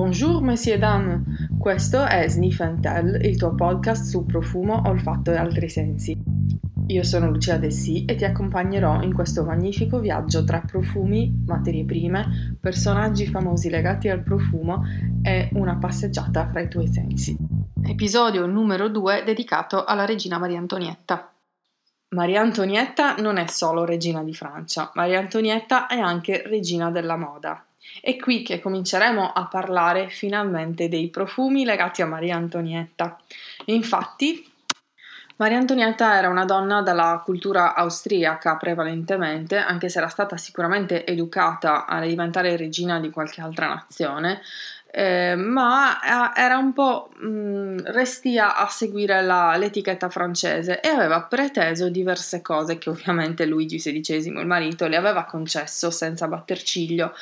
Bonjour, messieurs dames. Questo è Sniff and Tell, il tuo podcast su profumo, olfatto e altri sensi. Io sono Lucia Dessì e ti accompagnerò in questo magnifico viaggio tra profumi, materie prime, personaggi famosi legati al profumo e una passeggiata fra i tuoi sensi. Episodio numero 2 dedicato alla regina Maria Antonietta. Maria Antonietta non è solo regina di Francia, Maria Antonietta è anche regina della moda. È qui che cominceremo a parlare finalmente dei profumi legati a Maria Antonietta. Infatti, Maria Antonietta era una donna dalla cultura austriaca prevalentemente, anche se era stata sicuramente educata a diventare regina di qualche altra nazione, eh, ma eh, era un po' mh, mm, restia a seguire la, l'etichetta francese e aveva preteso diverse cose che ovviamente Luigi XVI, il marito, le aveva concesso senza batter ciglio.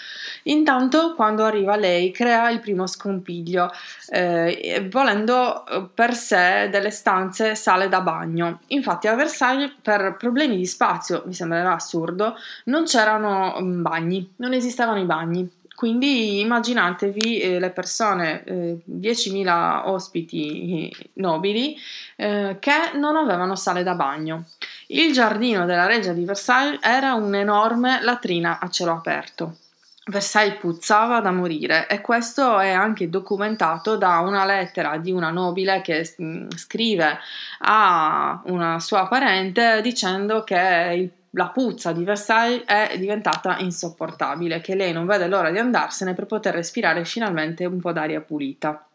Intanto, quando arriva lei, crea il primo scompiglio, eh, volendo eh, per sé delle stanze sale da bagno. Infatti, a Versailles, per problemi di spazio, mi sembrerà assurdo, non c'erano mm, bagni, non esistevano i bagni. Quindi immaginatevi eh, le persone, eh, 10.000 ospiti nobili eh, che non avevano sale da bagno. Il giardino della reggia di Versailles era un'enorme latrina a cielo aperto. Versailles puzzava da morire e questo è anche documentato da una lettera di una nobile che mm, scrive a una sua parente dicendo che il la puzza di Versailles è diventata insopportabile, che lei non vede l'ora di andarsene per poter respirare finalmente un po' d'aria pulita.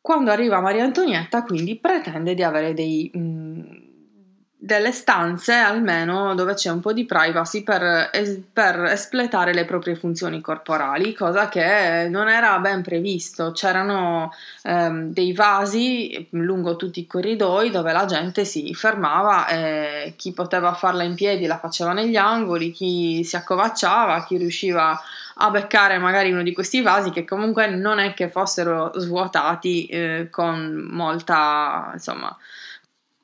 Quando arriva Maria Antonietta, quindi pretende di avere dei, mh, mm, delle stanze almeno dove c'è un po' di privacy per, es- per, espletare le proprie funzioni corporali, cosa che non era ben previsto. C'erano ehm, dei vasi lungo tutti i corridoi dove la gente si fermava e chi poteva farla in piedi la faceva negli angoli, chi si accovacciava, chi riusciva a beccare magari uno di questi vasi che comunque non è che fossero svuotati eh, con molta insomma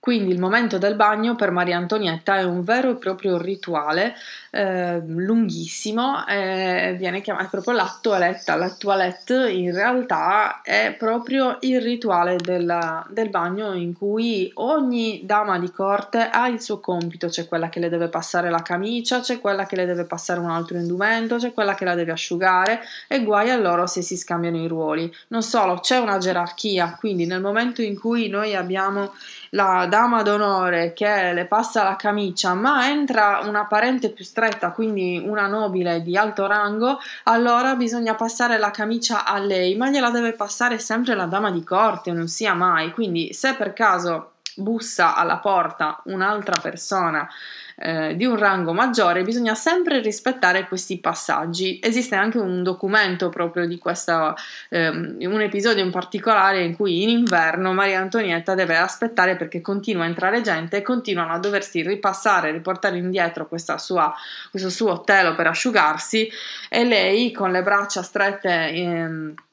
quindi il momento del bagno per Maria Antonietta è un vero e proprio rituale eh, lunghissimo, eh, viene chiamato proprio la toilette. La toilette in realtà è proprio il rituale della, del bagno in cui ogni dama di corte ha il suo compito, c'è quella che le deve passare la camicia, c'è quella che le deve passare un altro indumento, c'è quella che la deve asciugare e guai a loro se si scambiano i ruoli. Non solo, c'è una gerarchia, quindi nel momento in cui noi abbiamo la dama d'onore che le passa la camicia, ma entra una parente più stretta, quindi una nobile di alto rango, allora bisogna passare la camicia a lei, ma gliela deve passare sempre la dama di corte, non sia mai. Quindi se per caso bussa alla porta un'altra persona eh, di un rango maggiore, bisogna sempre rispettare questi passaggi. Esiste anche un documento proprio di questo, ehm, un episodio in particolare in cui in inverno Maria Antonietta deve aspettare perché continua a entrare gente e continuano a doversi ripassare, riportare indietro sua, questo suo telo per asciugarsi e lei con le braccia strette. Ehm, eh,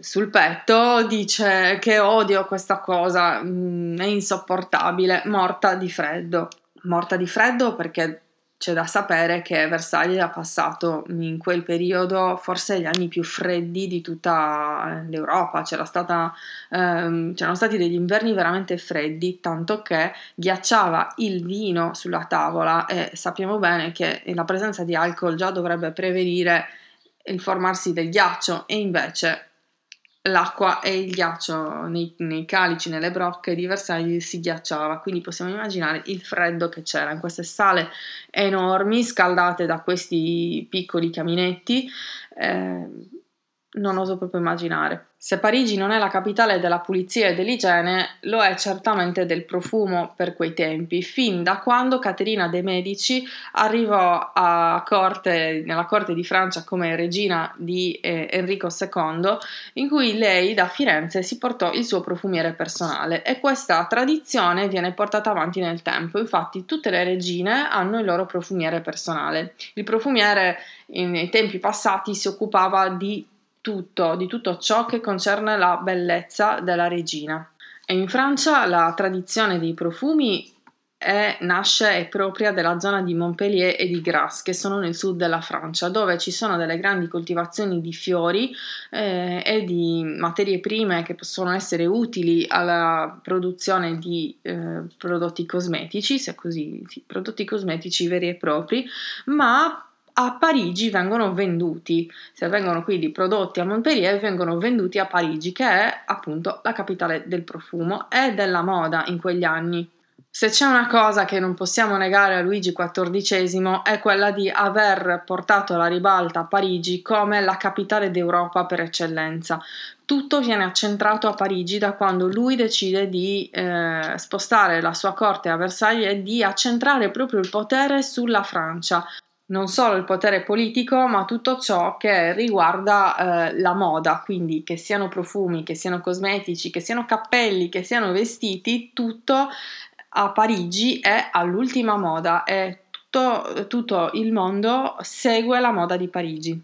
sul petto dice che odio questa cosa, mm, è insopportabile, morta di freddo. Morta di freddo perché c'è da sapere che Versailles ha passato in quel periodo forse gli anni più freddi di tutta l'Europa, stata, ehm, c'erano stati degli inverni veramente freddi, tanto che ghiacciava il vino sulla tavola e sappiamo bene che la presenza di alcol già dovrebbe prevenire il formarsi del ghiaccio e invece l'acqua e il ghiaccio nei, nei, calici, nelle brocche di Versailles si ghiacciava, quindi possiamo immaginare il freddo che c'era in queste sale enormi scaldate da questi piccoli caminetti. Eh, non oso proprio immaginare. Se Parigi non è la capitale della pulizia e dell'igiene, lo è certamente del profumo per quei tempi, fin da quando Caterina de' Medici arrivò corte, nella corte di Francia come regina di eh, Enrico II, in cui lei da Firenze si portò il suo profumiere personale e questa tradizione viene portata avanti nel tempo. Infatti tutte le regine hanno il loro profumiere personale. Il profumiere nei tempi passati si occupava di tutto, di tutto ciò che concerne la bellezza della regina. E in Francia la tradizione dei profumi è, nasce è propria della zona di Montpellier e di Grasse, che sono nel sud della Francia, dove ci sono delle grandi coltivazioni di fiori eh, e di materie prime che possono essere utili alla produzione di eh, prodotti cosmetici, se così, sì, prodotti cosmetici veri e propri, ma a Parigi vengono venduti, se vengono quindi prodotti a Montpellier, vengono venduti a Parigi, che è appunto la capitale del profumo e della moda in quegli anni. Se c'è una cosa che non possiamo negare a Luigi XIV è quella di aver portato la ribalta a Parigi come la capitale d'Europa per eccellenza. Tutto viene accentrato a Parigi da quando lui decide di eh, spostare la sua corte a Versailles e di accentrare proprio il potere sulla Francia, non solo il potere politico, ma tutto ciò che riguarda eh, la moda, quindi che siano profumi, che siano cosmetici, che siano cappelli, che siano vestiti, tutto a Parigi è all'ultima moda e tutto, tutto il mondo segue la moda di Parigi.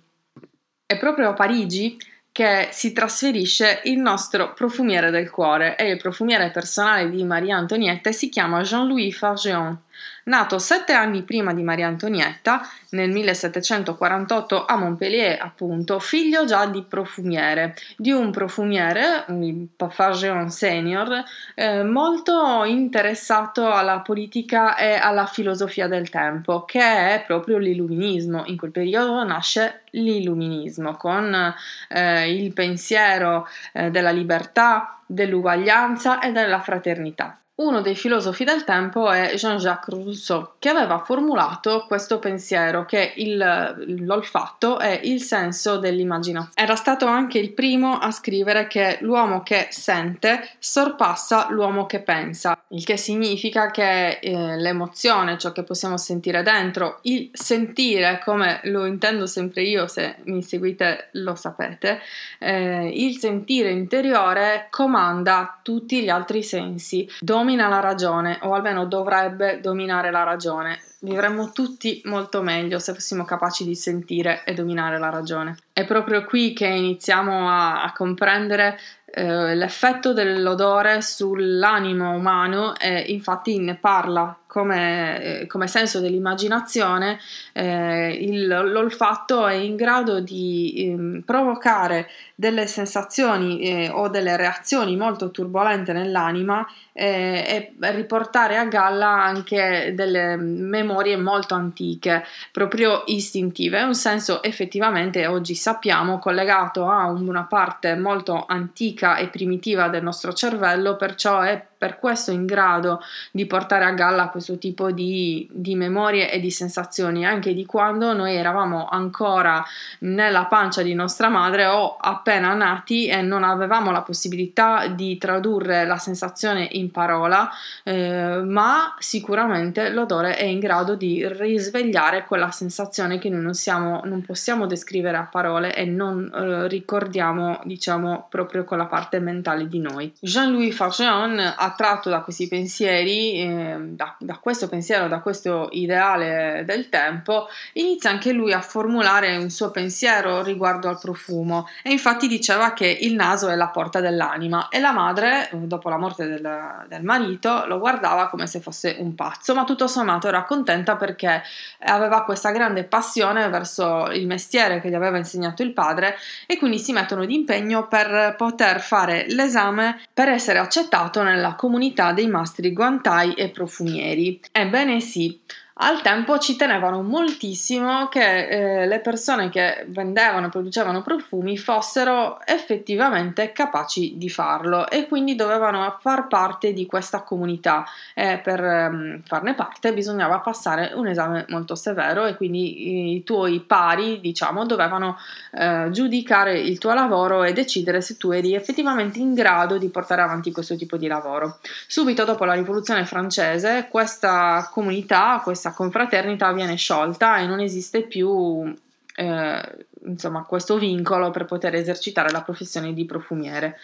È proprio a Parigi che si trasferisce il nostro profumiere del cuore e il profumiere personale di Maria Antonietta si chiama Jean-Louis Fargeon. Nato sette anni prima di Maria Antonietta, nel 1748 a Montpellier, appunto, figlio già di profumiere, di un profumiere, il Fargeon Senior, eh, molto interessato alla politica e alla filosofia del tempo, che è proprio l'illuminismo. In quel periodo nasce l'illuminismo con eh, il pensiero eh, della libertà, dell'uguaglianza e della fraternità. Uno dei filosofi del tempo è Jean-Jacques Rousseau, che aveva formulato questo pensiero che il, l'olfatto è il senso dell'immaginazione. Era stato anche il primo a scrivere che l'uomo che sente sorpassa l'uomo che pensa, il che significa che eh, l'emozione, ciò che possiamo sentire dentro, il sentire, come lo intendo sempre io, se mi seguite lo sapete, eh, il sentire interiore comanda tutti gli altri sensi, domina la ragione, o almeno dovrebbe dominare la ragione. Vivremmo tutti molto meglio se fossimo capaci di sentire e dominare la ragione. È proprio qui che iniziamo a, a comprendere eh, l'effetto dell'odore sull'animo umano e infatti ne parla come, eh, come senso dell'immaginazione eh, il, l'olfatto è in grado di eh, provocare delle sensazioni eh, o delle reazioni molto turbolente nell'anima eh, e riportare a galla anche delle memorie molto antiche, proprio istintive. È un senso effettivamente oggi sappiamo collegato a una parte molto antica e primitiva del nostro cervello, perciò è per questo in grado di portare a galla questo tipo di, di, memorie e di sensazioni, anche di quando noi eravamo ancora nella pancia di nostra madre o appena nati e non avevamo la possibilità di tradurre la sensazione in parola, eh, ma sicuramente l'odore è in grado di risvegliare quella sensazione che noi non, siamo, non possiamo descrivere a parole e non eh, ricordiamo, diciamo, proprio con la parte mentale di noi. Jean-Louis Fargeon ha attratto da questi pensieri, eh, da, da, questo pensiero, da questo ideale del tempo, inizia anche lui a formulare un suo pensiero riguardo al profumo. E infatti diceva che il naso è la porta dell'anima e la madre, dopo la morte del, del marito, lo guardava come se fosse un pazzo, ma tutto sommato era contenta perché aveva questa grande passione verso il mestiere che gli aveva insegnato il padre e quindi si mettono d'impegno per poter fare l'esame per essere accettato nella comunità dei mastri guantai e profumieri. Ebbene sì, al tempo ci tenevano moltissimo che eh, le persone che vendevano e producevano profumi fossero effettivamente capaci di farlo e quindi dovevano far parte di questa comunità e per um, farne parte bisognava passare un esame molto severo e quindi i tuoi pari diciamo dovevano eh, giudicare il tuo lavoro e decidere se tu eri effettivamente in grado di portare avanti questo tipo di lavoro. Subito dopo la rivoluzione francese questa comunità, questa questa confraternita viene sciolta e non esiste più eh, insomma, questo vincolo per poter esercitare la professione di profumiere.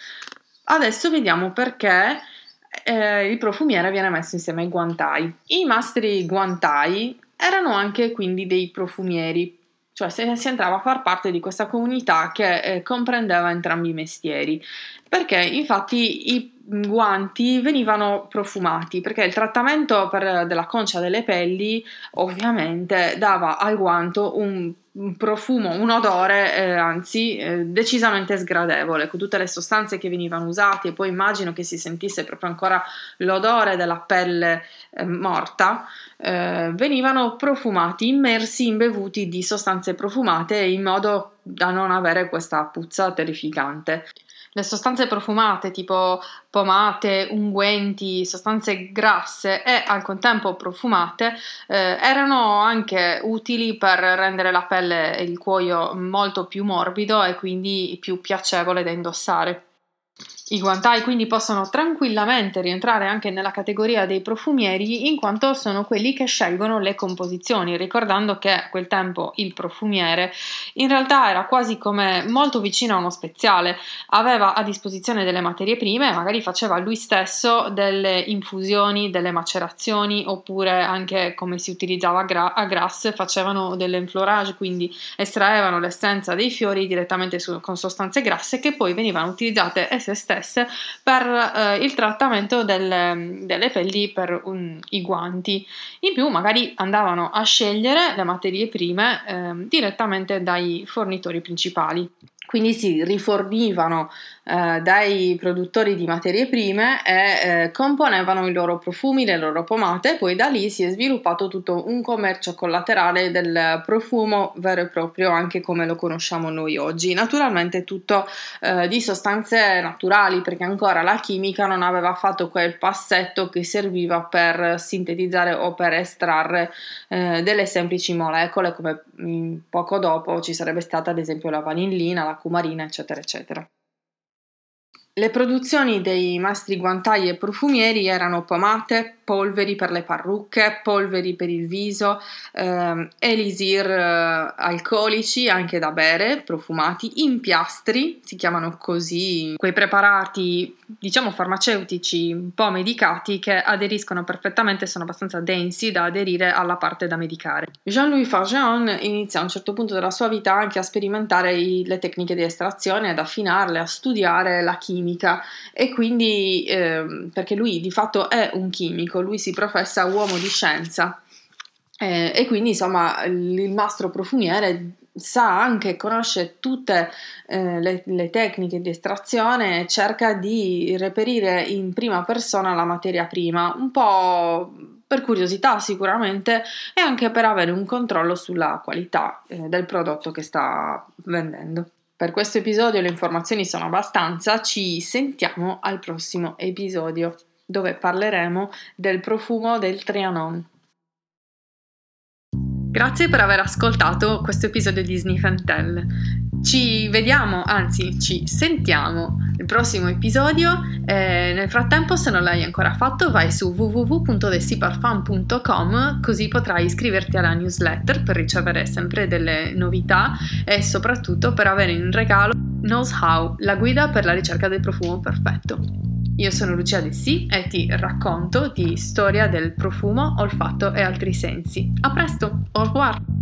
Adesso vediamo perché eh, il profumiere viene messo insieme ai guantai. I mastri guantai erano anche quindi dei profumieri, cioè si entrava a far parte di questa comunità che eh, comprendeva entrambi i mestieri, perché infatti i guanti venivano profumati perché il trattamento per, della concia delle pelli ovviamente dava al guanto un un profumo, un odore, eh, anzi, eh, decisamente sgradevole, con tutte le sostanze che venivano usate, e poi immagino che si sentisse proprio ancora l'odore della pelle eh, morta, eh, venivano profumati, immersi, imbevuti di sostanze profumate in modo da non avere questa puzza terrificante. Le sostanze profumate tipo pomate, unguenti, sostanze grasse e al contempo profumate eh, erano anche utili per rendere la pelle e il cuoio molto più morbido e quindi più piacevole da indossare. I guantai quindi possono tranquillamente rientrare anche nella categoria dei profumieri in quanto sono quelli che scelgono le composizioni, ricordando che a quel tempo il profumiere in realtà era quasi come molto vicino a uno speziale, aveva a disposizione delle materie prime, magari faceva lui stesso delle infusioni, delle macerazioni oppure anche come si utilizzava a Grasse facevano dell'enflorage, quindi estraevano l'essenza dei fiori direttamente su, con sostanze grasse che poi venivano utilizzate esse stesse stesse per eh, il trattamento delle, delle pelli per un, i guanti. In più magari andavano a scegliere le materie prime eh, direttamente dai fornitori principali quindi si rifornivano eh, dai produttori di materie prime e eh, componevano i loro profumi, le loro pomate poi da lì si è sviluppato tutto un commercio collaterale del profumo vero e proprio anche come lo conosciamo noi oggi. Naturalmente tutto eh, di sostanze naturali perché ancora la chimica non aveva fatto quel passetto che serviva per sintetizzare o per estrarre eh, delle semplici molecole come poco dopo ci sarebbe stata ad esempio la vanillina, la cumarina eccetera eccetera. Le produzioni dei mastri guantai e profumieri erano pomate, polveri per le parrucche, polveri per il viso, ehm, elisir eh, alcolici anche da bere, profumati, impiastri, si chiamano così, quei preparati diciamo farmaceutici un po' medicati che aderiscono perfettamente, sono abbastanza densi da aderire alla parte da medicare. Jean-Louis Fargeon inizia a un certo punto della sua vita anche a sperimentare i, le tecniche di estrazione, ad affinarle, a studiare la chimica e quindi eh, perché lui di fatto è un chimico lui si professa uomo di scienza. Eh, e quindi insomma il mastro profumiere sa anche, conosce tutte eh, le, le, tecniche di estrazione e cerca di reperire in prima persona la materia prima, un po' per curiosità sicuramente e anche per avere un controllo sulla qualità eh, del prodotto che sta vendendo. Per questo episodio le informazioni sono abbastanza, ci sentiamo al prossimo episodio dove parleremo del profumo del Trianon. Grazie per aver ascoltato questo episodio di Sniff and Tell. Ci vediamo, anzi ci sentiamo nel prossimo episodio. Eh, nel frattempo, se non l'hai ancora fatto, vai su www.desiparfum.com così potrai iscriverti alla newsletter per ricevere sempre delle novità e soprattutto per avere in regalo Knows How, la guida per la ricerca del profumo perfetto. Io sono Lucia Dessi e ti racconto di storia del profumo, olfatto e altri sensi. A presto, au revoir!